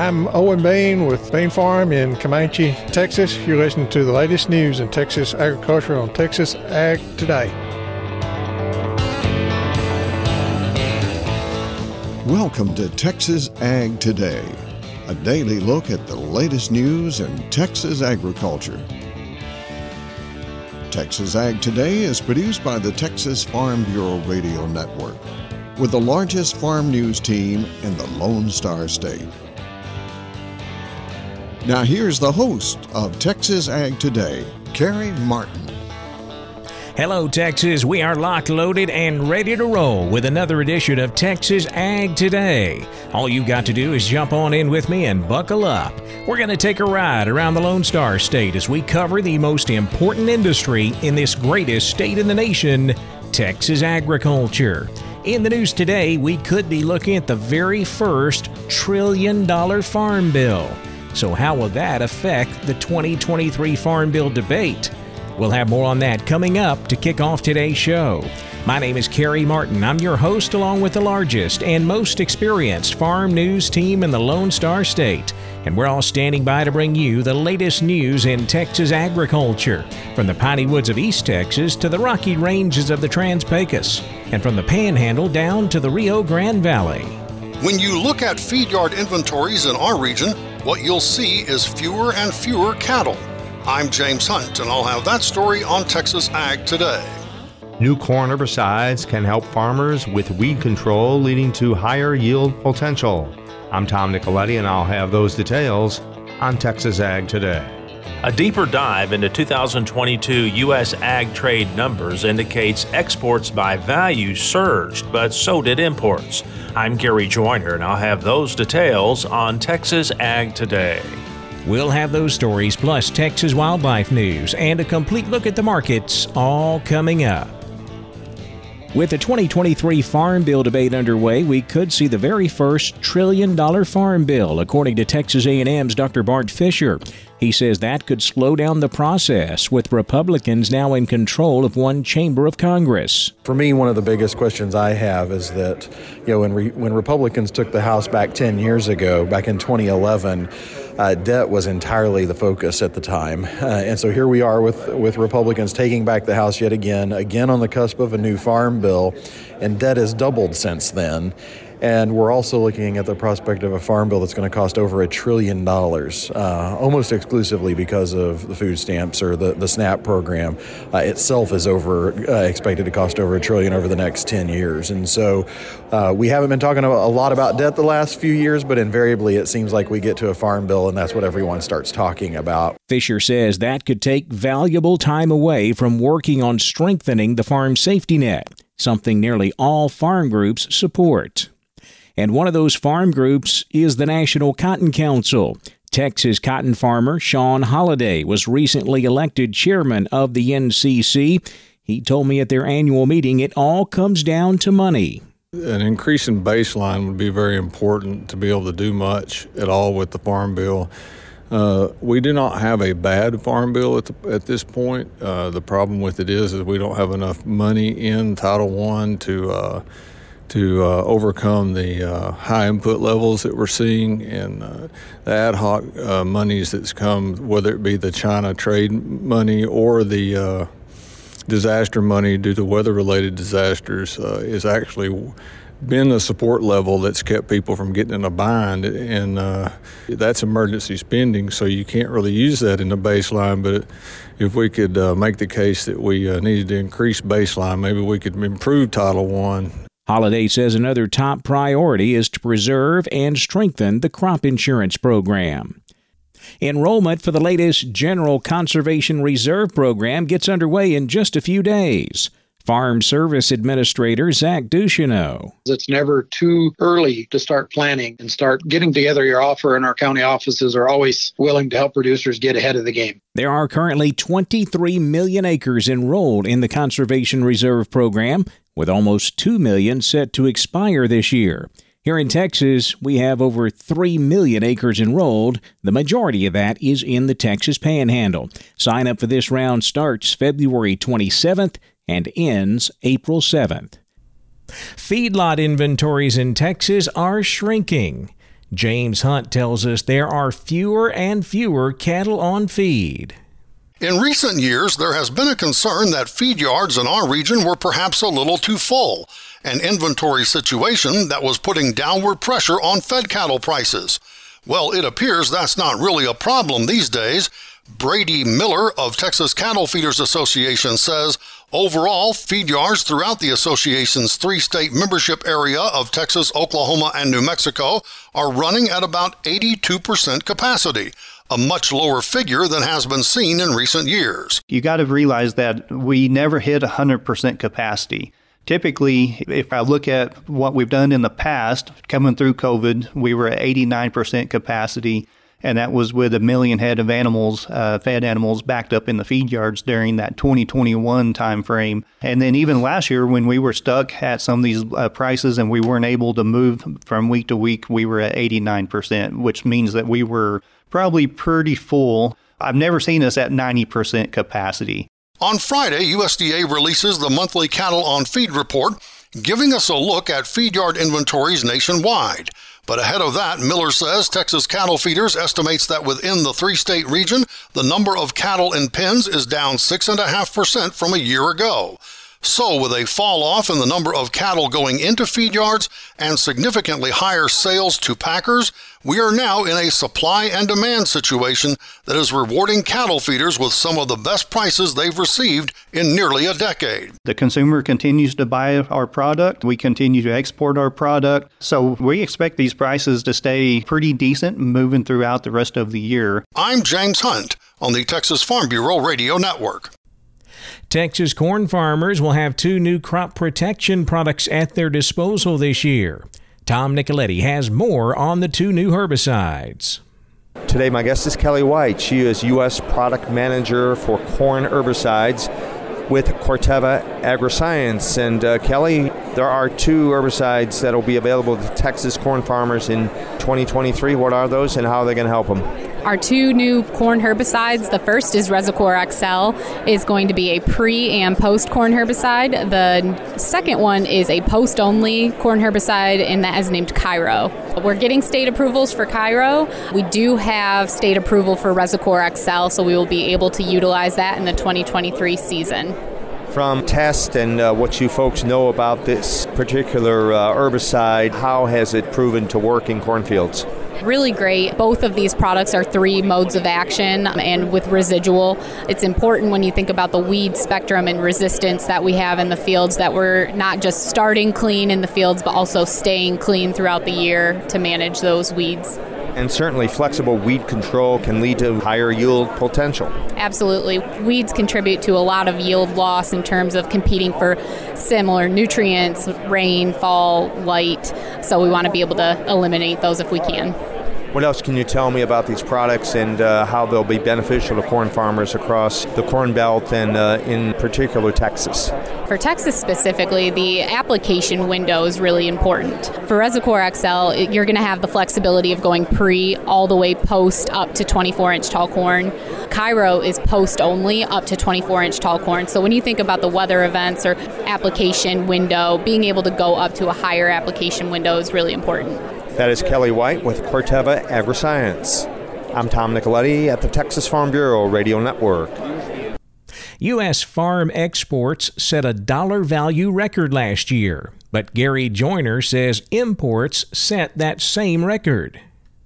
I'm Owen Bain with Bain Farm in Comanche, Texas. You're listening to the latest news in Texas agriculture on Texas Ag Today. Welcome to Texas Ag Today, a daily look at the latest news in Texas agriculture. Texas Ag Today is produced by the Texas Farm Bureau Radio Network with the largest farm news team in the Lone Star State. Now, here's the host of Texas Ag Today, Carey Martin. Hello, Texas. We are locked, loaded, and ready to roll with another edition of Texas Ag Today. All you got to do is jump on in with me and buckle up. We're going to take a ride around the Lone Star State as we cover the most important industry in this greatest state in the nation, Texas agriculture. In the news today, we could be looking at the very first trillion dollar farm bill. So, how will that affect the 2023 Farm Bill debate? We'll have more on that coming up to kick off today's show. My name is Carey Martin. I'm your host, along with the largest and most experienced farm news team in the Lone Star State. And we're all standing by to bring you the latest news in Texas agriculture, from the piney woods of East Texas to the rocky ranges of the Trans Pecos, and from the Panhandle down to the Rio Grande Valley. When you look at feed yard inventories in our region, what you'll see is fewer and fewer cattle. I'm James Hunt, and I'll have that story on Texas Ag today. New corn herbicides can help farmers with weed control, leading to higher yield potential. I'm Tom Nicoletti, and I'll have those details on Texas Ag today. A deeper dive into 2022 U.S. ag trade numbers indicates exports by value surged, but so did imports. I'm Gary Joyner, and I'll have those details on Texas Ag Today. We'll have those stories plus Texas wildlife news and a complete look at the markets all coming up. With the 2023 Farm Bill debate underway, we could see the very first trillion dollar farm bill, according to Texas A&M's Dr. Bart Fischer. He says that could slow down the process, with Republicans now in control of one chamber of Congress. For me, one of the biggest questions I have is that, you know, when, re- when Republicans took the House back 10 years ago, back in 2011, uh, debt was entirely the focus at the time. Uh, and so here we are with, with Republicans taking back the House yet again, again on the cusp of a new farm bill, and debt has doubled since then. And we're also looking at the prospect of a farm bill that's going to cost over a trillion dollars, uh, almost exclusively because of the food stamps or the, the SNAP program uh, itself is over uh, expected to cost over a trillion over the next 10 years. And so uh, we haven't been talking a lot about debt the last few years, but invariably it seems like we get to a farm bill and that's what everyone starts talking about. Fischer says that could take valuable time away from working on strengthening the farm safety net, something nearly all farm groups support. And one of those farm groups is the National Cotton Council. Texas cotton farmer Sean Holladay was recently elected chairman of the NCC. He told me at their annual meeting it all comes down to money. An increase in baseline would be very important to be able to do much at all with the farm bill. Uh, we do not have a bad farm bill at, the, at this point. Uh, the problem with it is, is we don't have enough money in Title One to uh, to uh, overcome the uh, high input levels that we're seeing and uh, the ad hoc uh, monies that's come, whether it be the China trade money or the uh, disaster money due to weather related disasters, uh, is actually been the support level that's kept people from getting in a bind, and that's emergency spending, so you can't really use that in the baseline. But if we could make the case that we needed to increase baseline, maybe we could improve Title One Holladay says another top priority is to preserve and strengthen the crop insurance program. Enrollment for the latest General Conservation Reserve program gets underway in just a few days. Farm Service Administrator Zach Ducheneaux. It's never too early to start planning and start getting together your offer, and our county offices are always willing to help producers get ahead of the game. There are currently 23 million acres enrolled in the Conservation Reserve program, with almost 2 million set to expire this year. Here in Texas, we have over 3 million acres enrolled. The majority of that is in the Texas Panhandle. Sign up for this round starts February 27th and ends April 7th. Feedlot inventories in Texas are shrinking. James Hunt tells us there are fewer and fewer cattle on feed. In recent years, there has been a concern that feed yards in our region were perhaps a little too full, an inventory situation that was putting downward pressure on fed cattle prices. Well, it appears that's not really a problem these days. Brady Miller of Texas Cattle Feeders Association says overall, feed yards throughout the association's three state membership area of Texas, Oklahoma, and New Mexico are running at about 82% capacity a much lower figure than has been seen in recent years. You got to realize that we never hit 100% capacity. Typically, if I look at what we've done in the past, coming through COVID, we were at 89% capacity, and that was with a million head of animals, uh, fed animals, backed up in the feed yards during that 2021 timeframe. And then even last year, when we were stuck at some of these uh, prices and we weren't able to move from week to week, we were at 89%, which means that we were probably pretty full. I've never seen us at 90% capacity. On Friday, USDA releases the monthly cattle on feed report, giving us a look at feed yard inventories nationwide. But ahead of that, Miller says Texas Cattle Feeders estimates that within the three state region, the number of cattle in pens is down 6.5% from a year ago. So, with a fall off in the number of cattle going into feed yards and significantly higher sales to packers, we are now in a supply and demand situation that is rewarding cattle feeders with some of the best prices they've received in nearly a decade. The consumer continues to buy our product. We continue to export our product. So we expect these prices to stay pretty decent moving throughout the rest of the year. I'm James Hunt on the Texas Farm Bureau Radio Network. Texas corn farmers will have two new crop protection products at their disposal this year. Tom Nicoletti has more on the two new herbicides. Today, my guest is Kelly White. She is U.S. Product Manager for Corn Herbicides with Corteva Agriscience. And uh, Kelly, there are two herbicides that will be available to Texas corn farmers in 2023. What are those and how are they going to help them? Our two new corn herbicides, the first is Resicore XL, is going to be a pre and post corn herbicide. The second one is a post only corn herbicide, and that is named Kyro. We're getting state approvals for Kyro. We do have state approval for Resicore XL, so we will be able to utilize that in the 2023 season from test and uh, what you folks know about this particular uh, herbicide, how has it proven to work in cornfields? Really great. Both of these products are three modes of action, and with residual, it's important when you think about the weed spectrum and resistance that we have in the fields that we're not just starting clean in the fields, but also staying clean throughout the year to manage those weeds. And certainly, flexible weed control can lead to higher yield potential. Absolutely. Weeds contribute to a lot of yield loss in terms of competing for similar nutrients, rain, fall, light. So, we want to be able to eliminate those if we can. What else can you tell me about these products and uh, how they'll be beneficial to corn farmers across the Corn Belt and uh, in particular Texas? For Texas specifically, the application window is really important. For Resicore XL, you're going to have the flexibility of going pre all the way post up to 24 inch tall corn. Kyro is post only up to 24 inch tall corn. So when you think about the weather events or application window, being able to go up to a higher application window is really important. That is Kelly White with Corteva Agriscience. I'm Tom Nicoletti at the Texas Farm Bureau Radio Network. U.S. farm exports set a dollar value record last year, but Gary Joyner says imports set that same record.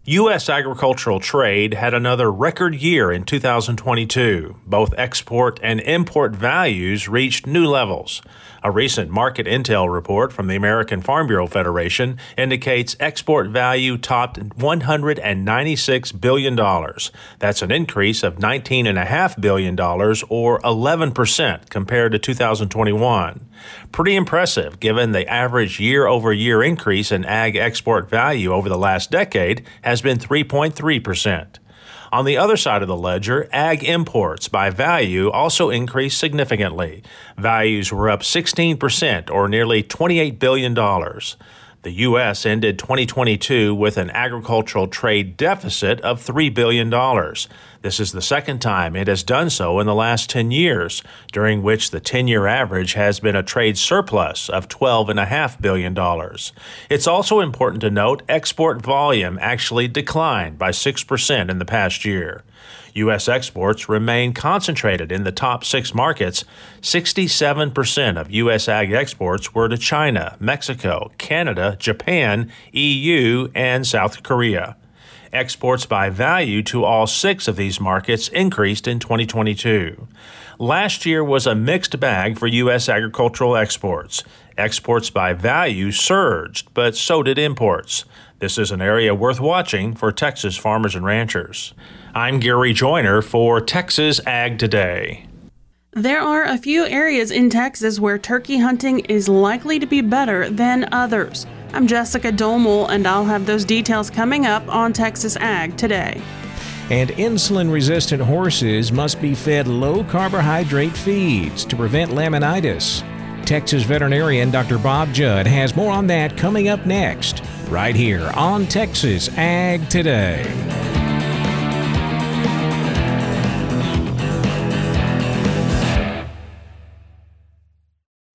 U.S. agricultural trade had another record year in 2022. Both export and import values reached new levels. A recent market intel report from the American Farm Bureau Federation indicates export value topped $196 billion. That's an increase of $19.5 billion, or 11% compared to 2021. Pretty impressive given the average year over year increase in ag export value over the last decade has been 3.3%. On the other side of the ledger, ag imports by value also increased significantly. Values were up 16%, or nearly $28 billion. The U.S. ended 2022 with an agricultural trade deficit of $3 billion. This is the second time it has done so in the last 10 years, during which the 10 year average has been a trade surplus of $12.5 billion. It's also important to note export volume actually declined by 6% in the past year. U.S. exports remain concentrated in the top six markets. 67% of U.S. ag exports were to China, Mexico, Canada, Japan, EU, and South Korea. Exports by value to all six of these markets increased in 2022. Last year was a mixed bag for U.S. agricultural exports. Exports by value surged, but so did imports. This is an area worth watching for Texas farmers and ranchers. I'm Gary Joyner for Texas Ag Today. There are a few areas in Texas where turkey hunting is likely to be better than others. I'm Jessica Domel, and I'll have those details coming up on Texas Ag Today. And insulin resistant horses must be fed low carbohydrate feeds to prevent laminitis. Texas veterinarian Dr. Bob Judd has more on that coming up next, right here on Texas Ag Today.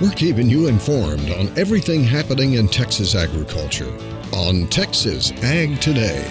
We're keeping you informed on everything happening in Texas agriculture on Texas Ag Today.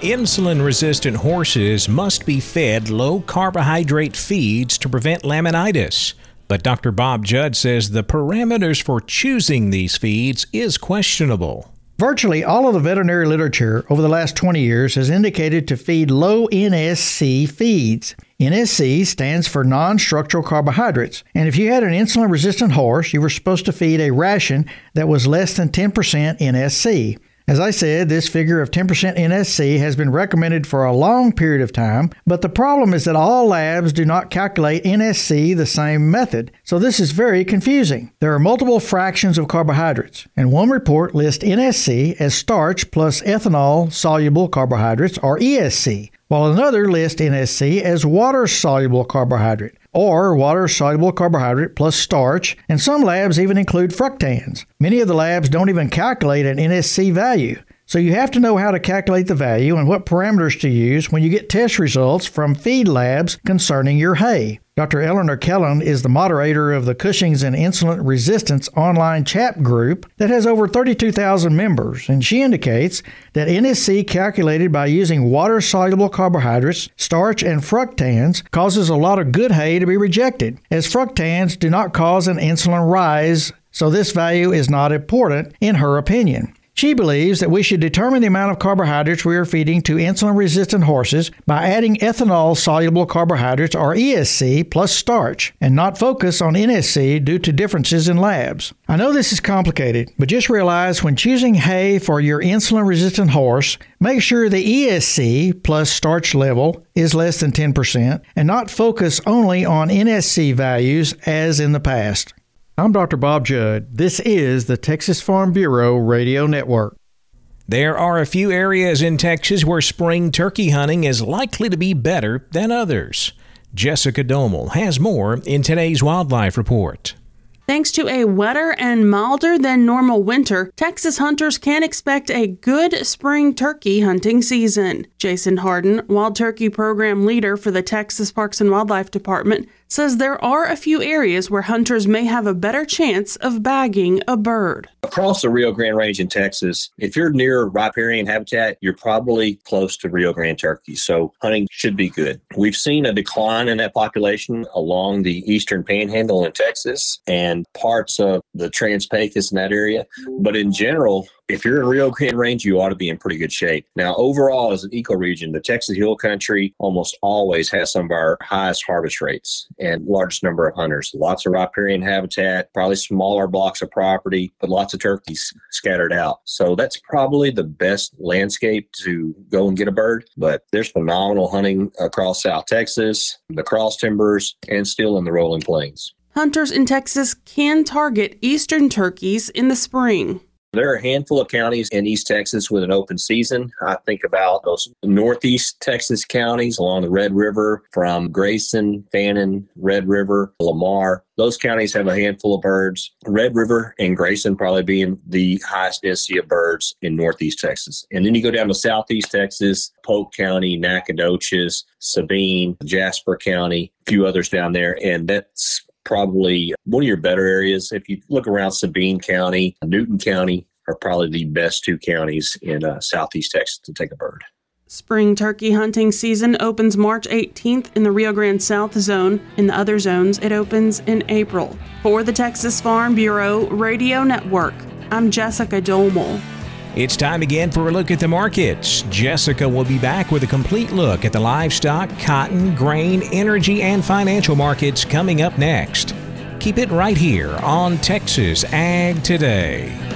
Insulin resistant horses must be fed low carbohydrate feeds to prevent laminitis. But Dr. Bob Judd says the parameters for choosing these feeds is questionable. Virtually all of the veterinary literature over the last 20 years has indicated to feed low NSC feeds. NSC stands for non structural carbohydrates, and if you had an insulin resistant horse, you were supposed to feed a ration that was less than 10% NSC. As I said, this figure of 10% NSC has been recommended for a long period of time, but the problem is that all labs do not calculate NSC the same method, so this is very confusing. There are multiple fractions of carbohydrates, and one report lists NSC as starch plus ethanol soluble carbohydrates, or ESC, while another lists NSC as water soluble carbohydrate or water soluble carbohydrate plus starch, and some labs even include fructans. Many of the labs don't even calculate an NSC value. So you have to know how to calculate the value and what parameters to use when you get test results from feed labs concerning your hay. Dr. Eleanor Kellon is the moderator of the Cushing's and Insulin Resistance online chat group that has over 32,000 members, and she indicates that NSC calculated by using water soluble carbohydrates, starch, and fructans causes a lot of good hay to be rejected, as fructans do not cause an insulin rise, so this value is not important in her opinion. She believes that we should determine the amount of carbohydrates we are feeding to insulin resistant horses by adding ethanol soluble carbohydrates or ESC plus starch and not focus on NSC due to differences in labs. I know this is complicated, but just realize when choosing hay for your insulin resistant horse, make sure the ESC plus starch level is less than 10% and not focus only on NSC values as in the past. I'm Dr. Bob Judd. This is the Texas Farm Bureau Radio Network. There are a few areas in Texas where spring turkey hunting is likely to be better than others. Jessica Domel has more in today's Wildlife Report. Thanks to a wetter and milder than normal winter, Texas hunters can expect a good spring turkey hunting season. Jason Hardin, Wild Turkey Program Leader for the Texas Parks and Wildlife Department, says there are a few areas where hunters may have a better chance of bagging a bird. Across the Rio Grande Range in Texas, if you're near riparian habitat, you're probably close to Rio Grande turkey. So hunting should be good. We've seen a decline in that population along the eastern panhandle in Texas and parts of the Trans Pecos in that area. But in general, if you're in Rio Grande Range, you ought to be in pretty good shape. Now, overall, as an ecoregion, the Texas Hill Country almost always has some of our highest harvest rates and largest number of hunters. Lots of riparian habitat, probably smaller blocks of property, but lots of turkeys scattered out. So that's probably the best landscape to go and get a bird. But there's phenomenal hunting across South Texas, the cross timbers, and still in the rolling plains. Hunters in Texas can target eastern turkeys in the spring. There are a handful of counties in East Texas with an open season. I think about those Northeast Texas counties along the Red River from Grayson, Fannin, Red River, Lamar. Those counties have a handful of birds. Red River and Grayson probably being the highest density of birds in Northeast Texas. And then you go down to Southeast Texas, Polk County, Nacogdoches, Sabine, Jasper County, a few others down there. And that's probably one of your better areas. If you look around Sabine County, Newton County are probably the best two counties in uh, southeast Texas to take a bird. Spring turkey hunting season opens March 18th in the Rio Grande South zone. In the other zones, it opens in April. For the Texas Farm Bureau Radio Network, I'm Jessica Domel. It's time again for a look at the markets. Jessica will be back with a complete look at the livestock, cotton, grain, energy, and financial markets coming up next. Keep it right here on Texas Ag Today.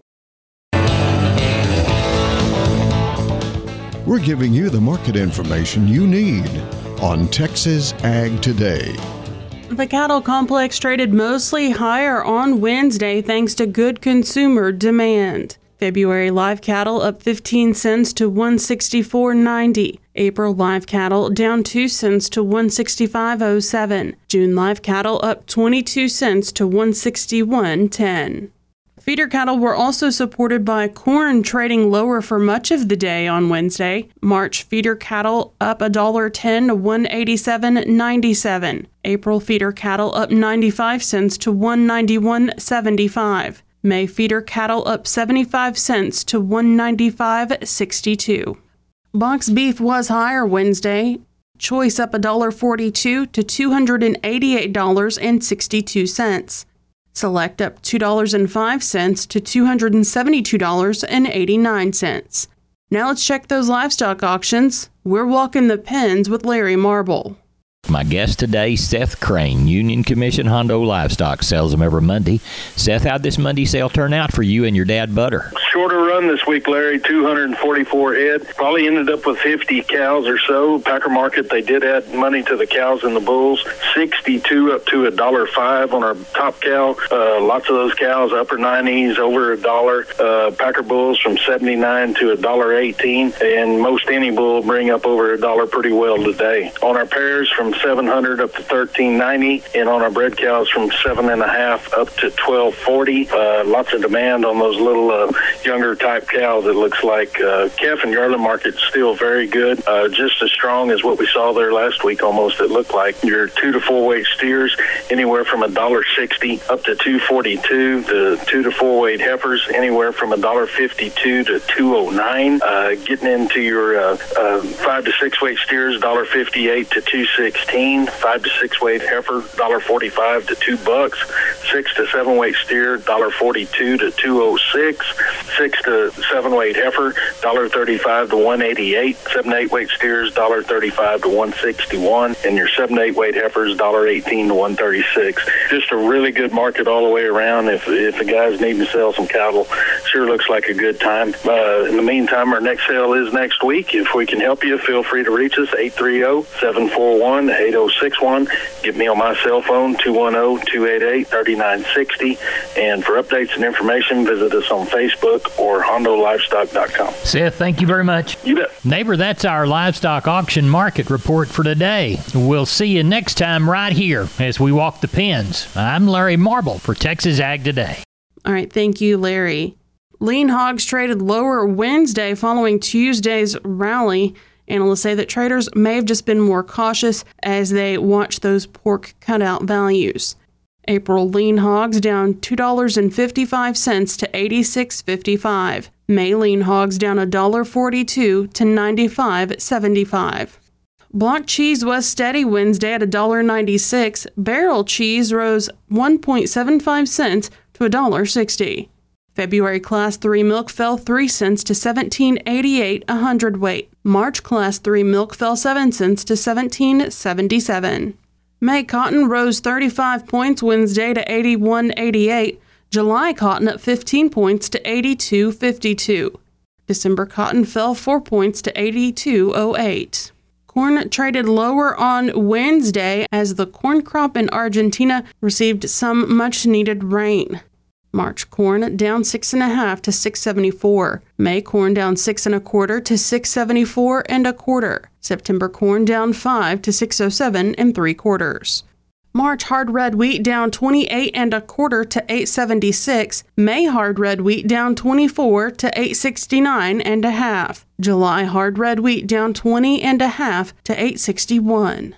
We're giving you the market information you need on Texas Ag Today. The cattle complex traded mostly higher on Wednesday thanks to good consumer demand. February live cattle up 15 cents to 164.90. April live cattle down 2 cents to 165.07. June live cattle up 22 cents to 161.10. Feeder cattle were also supported by corn trading lower for much of the day on Wednesday. March feeder cattle up $1.10 to 187.97. April feeder cattle up 95 cents to 191.75. May feeder cattle up 75 cents to 195.62. Box beef was higher Wednesday. Choice up $1.42 to $288.62. Select up $2.05 to $272.89. Now let's check those livestock auctions. We're walking the pens with Larry Marble. My guest today, Seth Crane, Union Commission Hondo Livestock sells them every Monday. Seth, how'd this Monday sale turn out for you and your dad, Butter? Shorter run this week, Larry, 244 head. Probably ended up with 50 cows or so. Packer Market, they did add money to the cows and the bulls. 62 up to a dollar five on our top cow. Uh, lots of those cows, upper 90s, over a dollar. Uh, Packer bulls from 79 to a dollar 18, and most any bull bring up over a dollar pretty well today. On our pairs, from 700 up to 1390, and on our bred cows from seven and a half up to 1240. Uh, lots of demand on those little uh, younger type cows. It looks like uh, calf and yearling market's still very good, uh, just as strong as what we saw there last week. Almost it looked like your two to four weight steers anywhere from a dollar sixty up to 242. The two to four weight heifers anywhere from a dollar 52 to 209. Uh, getting into your uh, uh, five to six weight steers, dollar 58 to 260. 16, five to six weight heifer, dollar forty-five to two bucks. Six to seven weight steer, dollar forty-two to two oh six. Six to seven weight heifer, dollar thirty-five to one eighty-eight. Seven eight weight steers, dollar thirty-five to one sixty-one, and your seven eight weight heifers, dollar eighteen to one thirty-six. Just a really good market all the way around. If if the guys need to sell some cattle, sure looks like a good time. Uh, in the meantime, our next sale is next week. If we can help you, feel free to reach us 830 741 8061. Get me on my cell phone, 210-288-3960. And for updates and information, visit us on Facebook or HondoLivestock.com. Seth, thank you very much. You bet. Neighbor, that's our livestock auction market report for today. We'll see you next time right here as we walk the pens. I'm Larry Marble for Texas Ag Today. All right, thank you, Larry. Lean hogs traded lower Wednesday following Tuesday's rally. Analysts say that traders may have just been more cautious as they watch those pork cutout values. April lean hogs down $2.55 to 86.55. May lean hogs down $1.42 to 95.75. Block cheese was steady Wednesday at $1.96. Barrel cheese rose 1.75 cents to $1.60. February Class 3 milk fell 3 cents to 17.88 a hundredweight. March Class 3 milk fell 7 cents to 17.77. May cotton rose 35 points Wednesday to 81.88. July cotton up 15 points to 82.52. December cotton fell 4 points to 82.08. Corn traded lower on Wednesday as the corn crop in Argentina received some much needed rain. March corn down six and a half to 674. May corn down six and a quarter to 674 and a quarter. September corn down five to 607 and three quarters. March hard red wheat down 28 and a quarter to 876. May hard red wheat down 24 to 869 and a half. July hard red wheat down 20 and a half to 861.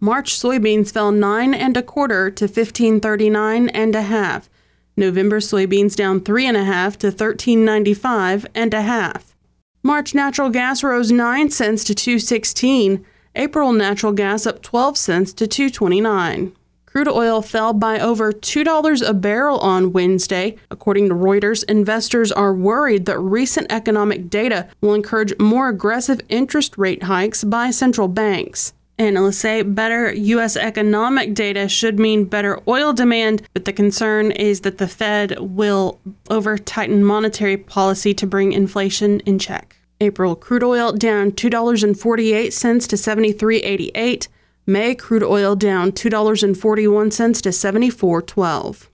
March soybeans fell 9 and a quarter to 1539 and a half. November soybeans down 3.5 to 13.95 and a half. March natural gas rose 9 cents to 216. April natural gas up 12 cents to 229. Crude oil fell by over $2 a barrel on Wednesday. According to Reuters, investors are worried that recent economic data will encourage more aggressive interest rate hikes by central banks. Analysts say better U.S. economic data should mean better oil demand, but the concern is that the Fed will over tighten monetary policy to bring inflation in check. April crude oil down $2.48 to 73.88. May crude oil down $2.41 to 74.12.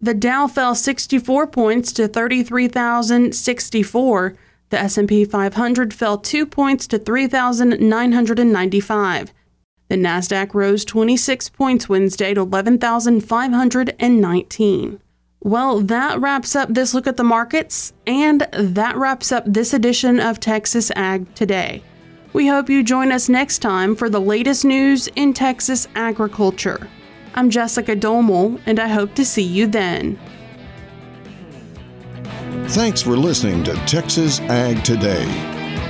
The Dow fell 64 points to 33,064. The S&P 500 fell 2 points to 3,995. The Nasdaq rose 26 points Wednesday to 11,519. Well, that wraps up this look at the markets, and that wraps up this edition of Texas Ag Today. We hope you join us next time for the latest news in Texas agriculture. I'm Jessica Domel, and I hope to see you then. Thanks for listening to Texas Ag Today.